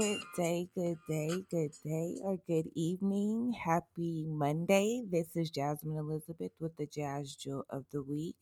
Good day, good day, good day, or good evening. Happy Monday. This is Jasmine Elizabeth with the Jas Jewel of the Week.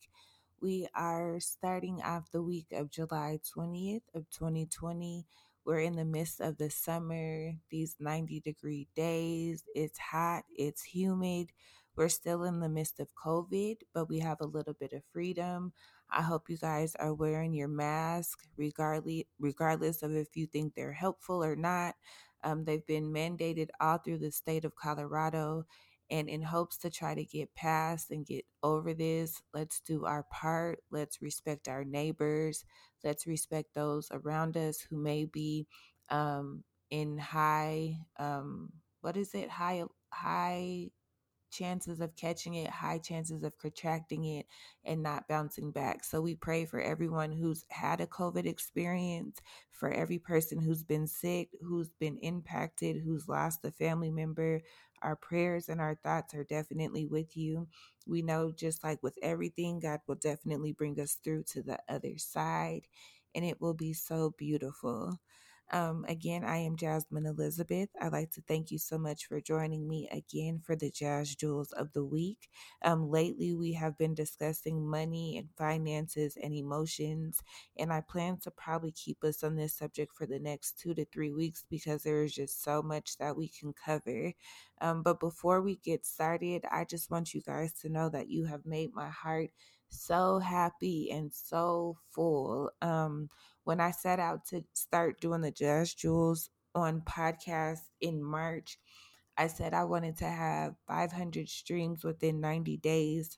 We are starting off the week of July 20th of 2020. We're in the midst of the summer, these 90 degree days. It's hot, it's humid. We're still in the midst of COVID, but we have a little bit of freedom. I hope you guys are wearing your mask, regardless regardless of if you think they're helpful or not. Um, they've been mandated all through the state of Colorado, and in hopes to try to get past and get over this, let's do our part. Let's respect our neighbors. Let's respect those around us who may be um, in high, um, what is it, high high chances of catching it, high chances of contracting it and not bouncing back. So we pray for everyone who's had a COVID experience, for every person who's been sick, who's been impacted, who's lost a family member. Our prayers and our thoughts are definitely with you. We know, just like with everything, God will definitely bring us through to the other side, and it will be so beautiful. Um, again, I am Jasmine Elizabeth. I'd like to thank you so much for joining me again for the Jas Jewels of the Week. Um, lately, we have been discussing money and finances and emotions, and I plan to probably keep us on this subject for the next two to three weeks because there is just so much that we can cover. Um, but before we get started, I just want you guys to know that you have made my heart so happy and so full. Um, when I set out to start doing the Jas Jewels on podcast in March, I said I wanted to have 500 streams within 90 days.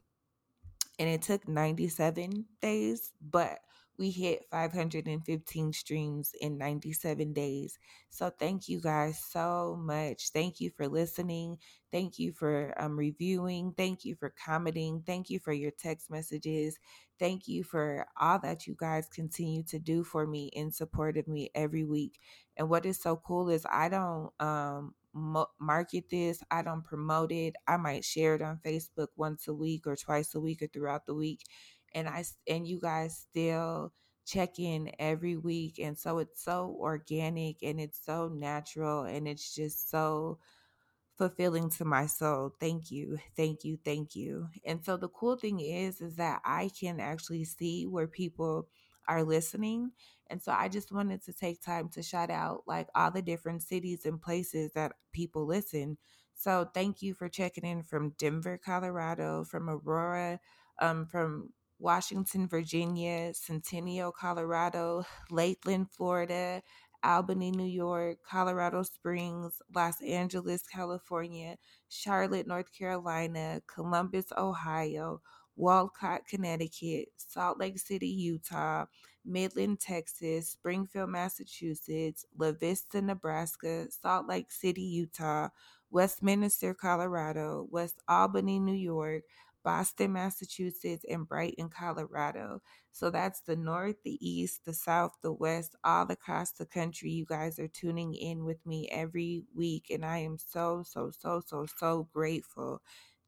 And it took 97 days, but we hit 515 streams in 97 days. So thank you guys so much. Thank you for listening. Thank you for um, reviewing. Thank you for commenting. Thank you for your text messages. Thank you for all that you guys continue to do for me in support of me every week. And what is so cool is I don't um, market this. I don't promote it. I might share it on Facebook once a week or twice a week or throughout the week and I and you guys still check in every week and so it's so organic and it's so natural and it's just so fulfilling to my soul. Thank you. Thank you. Thank you. And so the cool thing is is that I can actually see where people are listening. And so I just wanted to take time to shout out like all the different cities and places that people listen. So thank you for checking in from Denver, Colorado, from Aurora, um, from Washington, Virginia, Centennial, Colorado, Lakeland, Florida, Albany, New York, Colorado Springs, Los Angeles, California, Charlotte, North Carolina, Columbus, Ohio, Wolcott, Connecticut, Salt Lake City, Utah, Midland, Texas, Springfield, Massachusetts, La Vista, Nebraska, Salt Lake City, Utah, Westminster, Colorado, West Albany, New York, Boston, Massachusetts, and Brighton, Colorado. So that's the north, the east, the south, the west, all across the country. You guys are tuning in with me every week, and I am so, so, so, so, so grateful.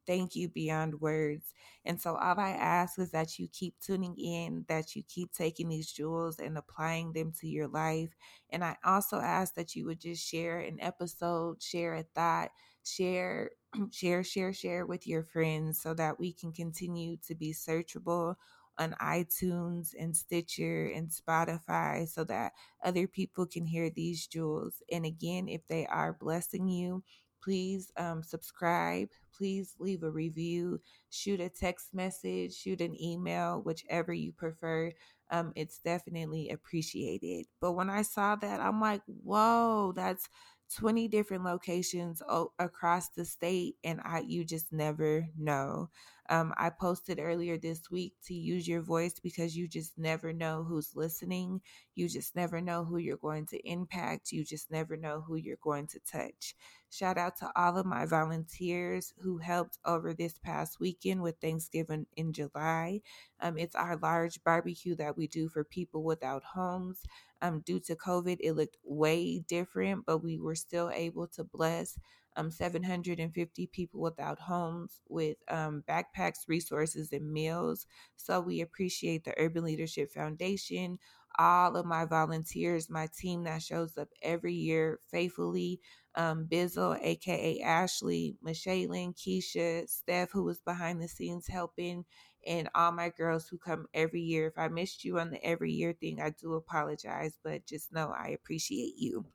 Thank you beyond words. And so, all I ask is that you keep tuning in, that you keep taking these jewels and applying them to your life. And I also ask that you would just share an episode, share a thought, share share, share, share with your friends so that we can continue to be searchable on iTunes and Stitcher and Spotify so that other people can hear these jewels. And again, if they are blessing you, please um, subscribe. Please leave a review, shoot a text message, shoot an email, whichever you prefer. Um, it's definitely appreciated. But when I saw that, I'm like, whoa, that's 20 different locations o- across the state and I you just never know. Um, I posted earlier this week to use your voice because you just never know who's listening. You just never know who you're going to impact. You just never know who you're going to touch. Shout out to all of my volunteers who helped over this past weekend with Thanksgiving in July. Um, it's our large barbecue that we do for people without homes. Um, due to COVID, it looked way different, but we were still able to bless um, 750 people without homes with um, backpacks, resources, and meals. So we appreciate the Urban Leadership Foundation, all of my volunteers, my team that shows up every year faithfully. Um, Bizzle, aka Ashley, Michelle, Keisha, Steph, who was behind the scenes helping, and all my girls who come every year. If I missed you on the every year thing, I do apologize, but just know I appreciate you.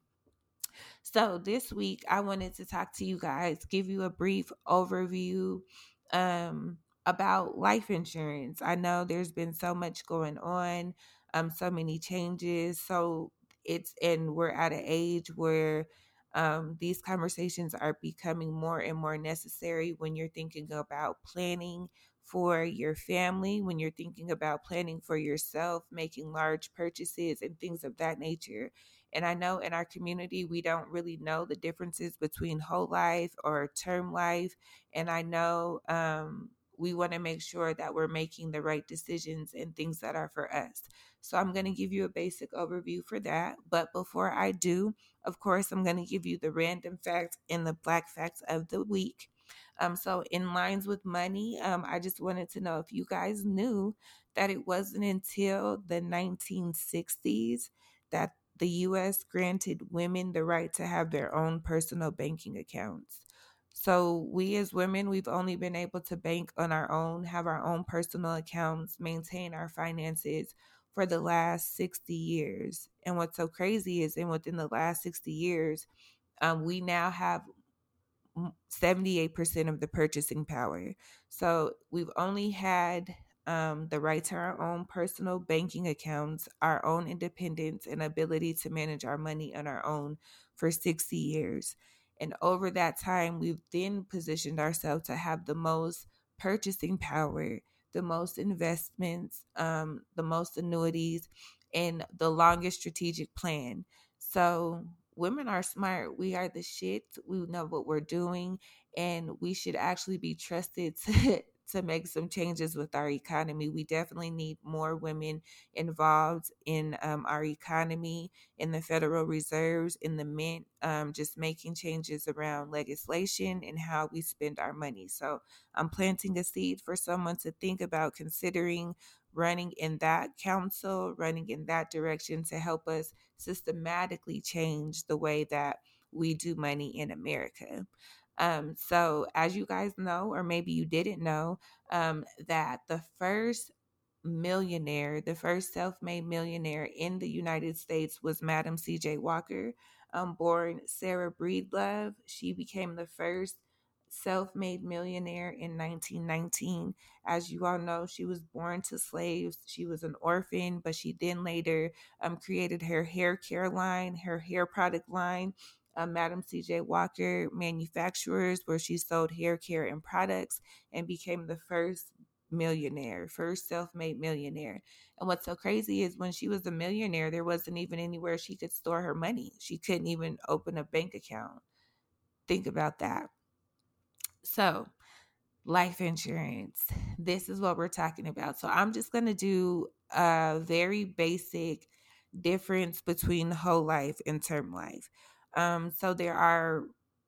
So, this week I wanted to talk to you guys, give you a brief overview um, about life insurance. I know there's been so much going on, um, so many changes. So, it's, and we're at an age where um, these conversations are becoming more and more necessary when you're thinking about planning for your family, when you're thinking about planning for yourself, making large purchases, and things of that nature. And I know in our community, we don't really know the differences between whole life or term life. And I know um, we want to make sure that we're making the right decisions and things that are for us. So I'm going to give you a basic overview for that. But before I do, of course, I'm going to give you the random facts and the black facts of the week. Um, so, in lines with money, um, I just wanted to know if you guys knew that it wasn't until the 1960s that the U.S. granted women the right to have their own personal banking accounts. So, we as women, we've only been able to bank on our own, have our own personal accounts, maintain our finances for the last 60 years. And what's so crazy is, in within the last 60 years, um, we now have 78% of the purchasing power. So we've only had um, the right to our own personal banking accounts, our own independence, and ability to manage our money on our own for 60 years. And over that time, we've then positioned ourselves to have the most purchasing power, the most investments, um, the most annuities, and the longest strategic plan. So women are smart. We are the shit. We know what we're doing, and we should actually be trusted to to make some changes with our economy. We definitely need more women involved in um, our economy, in the Federal Reserves, in the Mint, um, just making changes around legislation and how we spend our money. So I'm planting a seed for someone to think about considering running in that council, running in that direction to help us systematically change the way that we do money in America. Um, so, as you guys know, or maybe you didn't know, um, that the first millionaire, the first self made millionaire in the United States was Madam C.J. Walker, um, born Sarah Breedlove. She became the first self made millionaire in 1919. As you all know, she was born to slaves. She was an orphan, but she then later um, created her hair care line, her hair product line. Um, Madam CJ Walker Manufacturers, where she sold hair care and products and became the first millionaire, first self made millionaire. And what's so crazy is when she was a millionaire, there wasn't even anywhere she could store her money. She couldn't even open a bank account. Think about that. So, life insurance. This is what we're talking about. So, I'm just going to do a very basic difference between whole life and term life. Um, so, there are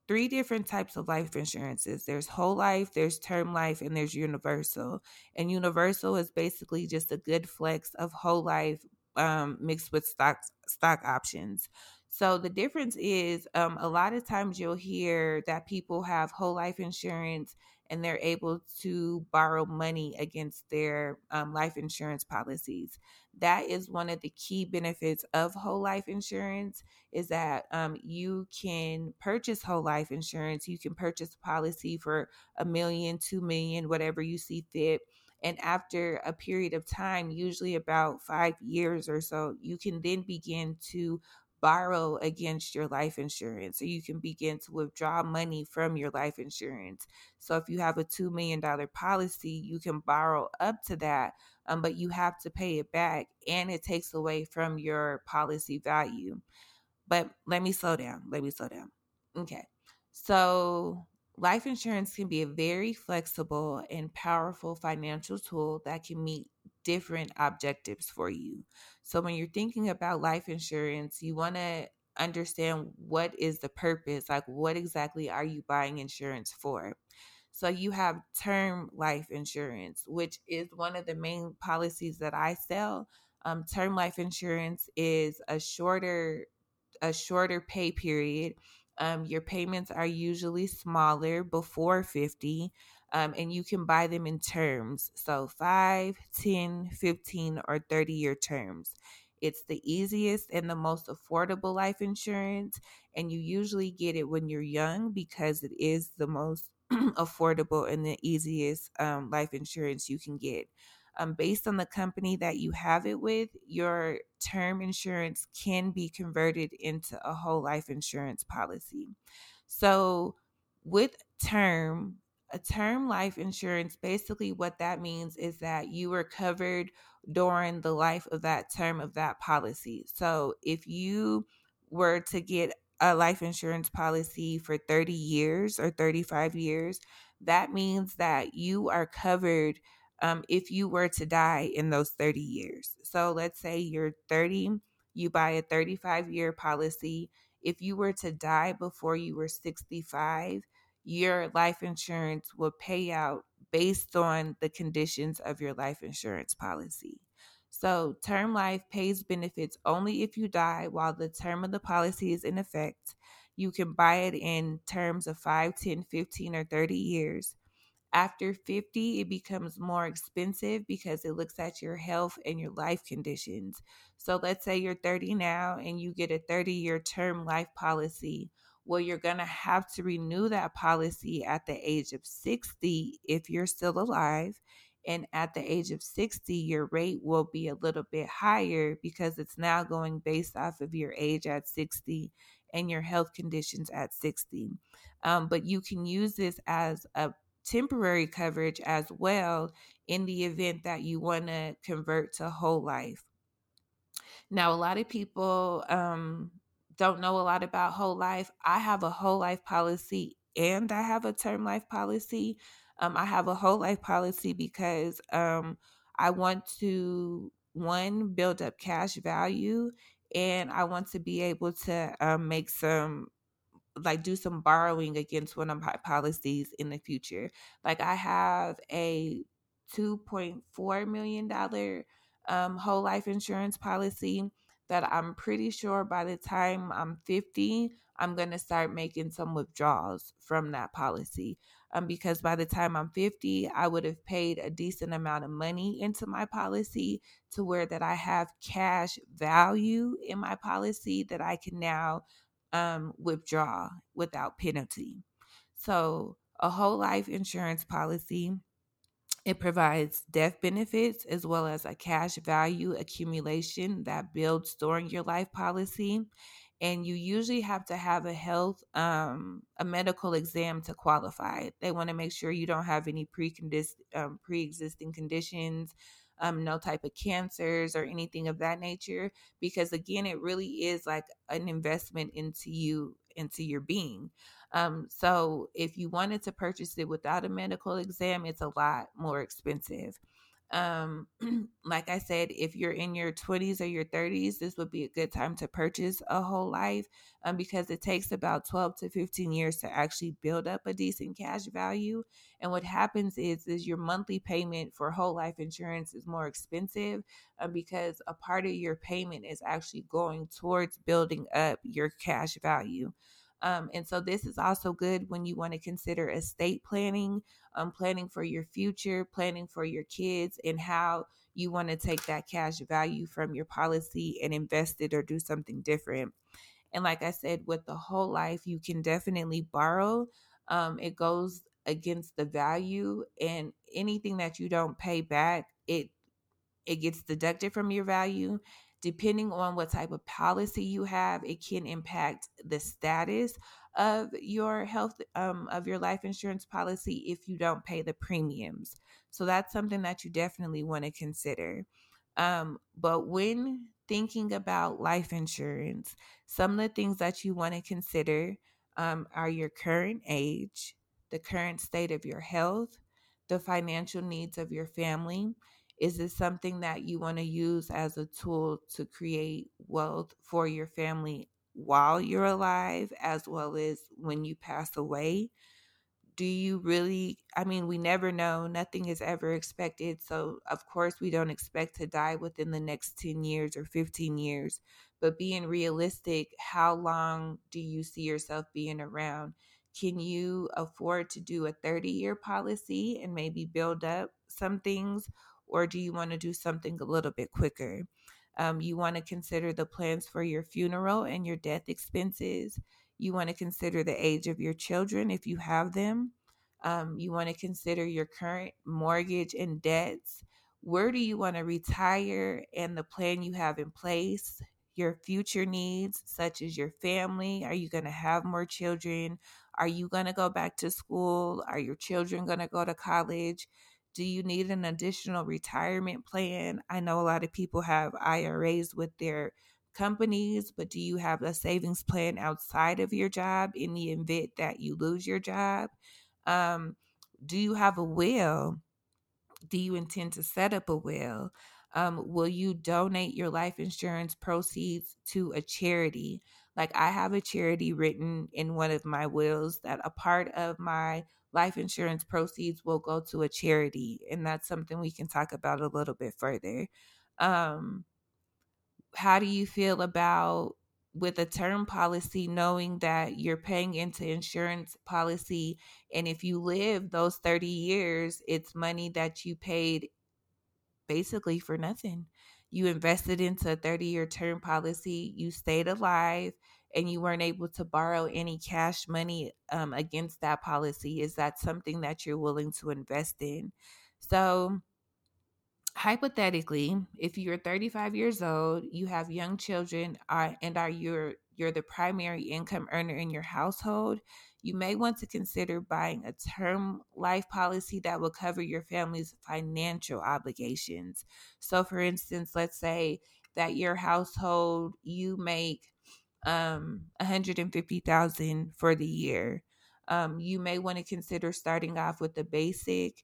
three different types of life insurances there's whole life, there's term life, and there's universal. And universal is basically just a good flex of whole life um, mixed with stock stock options. So the difference is um, a lot of times you'll hear that people have whole life insurance and they're able to borrow money against their um, life insurance policies. That is one of the key benefits of whole life insurance is that um, you can purchase whole life insurance. You can purchase a policy for a million, two million, whatever you see fit. And after a period of time, usually about five years or so, you can then begin to borrow against your life insurance so you can begin to withdraw money from your life insurance. So if you have a $2 million policy, you can borrow up to that, um, but you have to pay it back and it takes away from your policy value. But let me slow down. Let me slow down. Okay. So life insurance can be a very flexible and powerful financial tool that can meet different objectives for you. So when you're thinking about life insurance, you want to understand what is the purpose, like what exactly are you buying insurance for? So you have term life insurance, which is one of the main policies that I sell. Um, term life insurance is a shorter a shorter pay period. Um, your payments are usually smaller before 50, um, and you can buy them in terms. So 5, 10, 15, or 30 year terms. It's the easiest and the most affordable life insurance, and you usually get it when you're young because it is the most affordable and the easiest um, life insurance you can get. Um, based on the company that you have it with, your term insurance can be converted into a whole life insurance policy. So, with term, a term life insurance, basically what that means is that you were covered during the life of that term of that policy. So, if you were to get a life insurance policy for 30 years or 35 years, that means that you are covered um, if you were to die in those 30 years. So let's say you're 30, you buy a 35 year policy. If you were to die before you were 65, your life insurance will pay out based on the conditions of your life insurance policy. So, term life pays benefits only if you die while the term of the policy is in effect. You can buy it in terms of 5, 10, 15, or 30 years. After 50, it becomes more expensive because it looks at your health and your life conditions. So, let's say you're 30 now and you get a 30 year term life policy. Well, you're going to have to renew that policy at the age of 60 if you're still alive. And at the age of 60, your rate will be a little bit higher because it's now going based off of your age at 60 and your health conditions at 60. Um, but you can use this as a temporary coverage as well in the event that you want to convert to whole life. Now, a lot of people um, don't know a lot about whole life. I have a whole life policy and I have a term life policy. Um, I have a whole life policy because um, I want to, one, build up cash value and I want to be able to um, make some like do some borrowing against one of my policies in the future. Like I have a $2.4 million um, whole life insurance policy that I'm pretty sure by the time I'm 50, I'm going to start making some withdrawals from that policy. Um, because by the time I'm 50, I would have paid a decent amount of money into my policy to where that I have cash value in my policy that I can now um, withdraw without penalty. So, a whole life insurance policy it provides death benefits as well as a cash value accumulation that builds during your life policy. And you usually have to have a health, um, a medical exam to qualify. They want to make sure you don't have any pre um, pre-existing conditions, um, no type of cancers or anything of that nature because again it really is like an investment into you into your being um, so if you wanted to purchase it without a medical exam it's a lot more expensive um, like I said, if you're in your 20s or your 30s, this would be a good time to purchase a whole life um, because it takes about 12 to 15 years to actually build up a decent cash value. And what happens is, is your monthly payment for whole life insurance is more expensive uh, because a part of your payment is actually going towards building up your cash value. Um, and so this is also good when you want to consider estate planning, um, planning for your future, planning for your kids, and how you want to take that cash value from your policy and invest it or do something different. And like I said, with the whole life, you can definitely borrow. Um, it goes against the value, and anything that you don't pay back, it it gets deducted from your value depending on what type of policy you have, it can impact the status of your health um, of your life insurance policy if you don't pay the premiums. So that's something that you definitely want to consider. Um, but when thinking about life insurance, some of the things that you want to consider um, are your current age, the current state of your health, the financial needs of your family, is this something that you want to use as a tool to create wealth for your family while you're alive as well as when you pass away? Do you really i mean we never know nothing is ever expected so of course we don't expect to die within the next 10 years or 15 years but being realistic how long do you see yourself being around? Can you afford to do a 30 year policy and maybe build up some things or do you want to do something a little bit quicker um, you want to consider the plans for your funeral and your death expenses you want to consider the age of your children if you have them. Um, you want to consider your current mortgage and debts. Where do you want to retire and the plan you have in place? Your future needs, such as your family. Are you going to have more children? Are you going to go back to school? Are your children going to go to college? Do you need an additional retirement plan? I know a lot of people have IRAs with their companies, but do you have a savings plan outside of your job in the event that you lose your job? Um, do you have a will? Do you intend to set up a will? Um, will you donate your life insurance proceeds to a charity? Like I have a charity written in one of my wills that a part of my life insurance proceeds will go to a charity. And that's something we can talk about a little bit further. Um, how do you feel about with a term policy knowing that you're paying into insurance policy and if you live those 30 years it's money that you paid basically for nothing you invested into a 30 year term policy you stayed alive and you weren't able to borrow any cash money um, against that policy is that something that you're willing to invest in so hypothetically, if you're 35 years old, you have young children, are, and are you're you're the primary income earner in your household, you may want to consider buying a term life policy that will cover your family's financial obligations. So, for instance, let's say that your household you make um 150,000 for the year. Um, you may want to consider starting off with the basic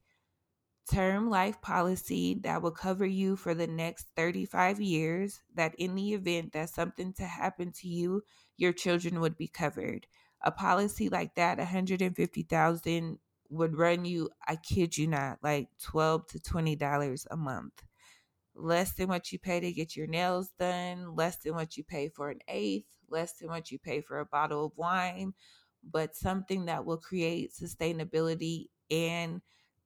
term life policy that will cover you for the next 35 years that in the event that something to happen to you your children would be covered a policy like that 150,000 would run you I kid you not like 12 to 20 dollars a month less than what you pay to get your nails done less than what you pay for an eighth less than what you pay for a bottle of wine but something that will create sustainability and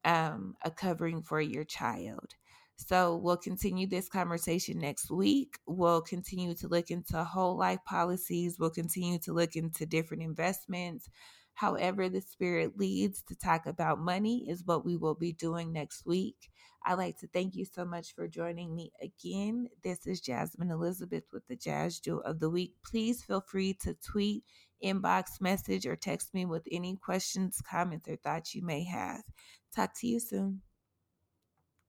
um, a covering for your child. So we'll continue this conversation next week. We'll continue to look into whole life policies. We'll continue to look into different investments. However, the spirit leads to talk about money is what we will be doing next week. I'd like to thank you so much for joining me again. This is Jasmine Elizabeth with the Jas Jewel of the Week. Please feel free to tweet, inbox, message, or text me with any questions, comments, or thoughts you may have. Talk to you soon.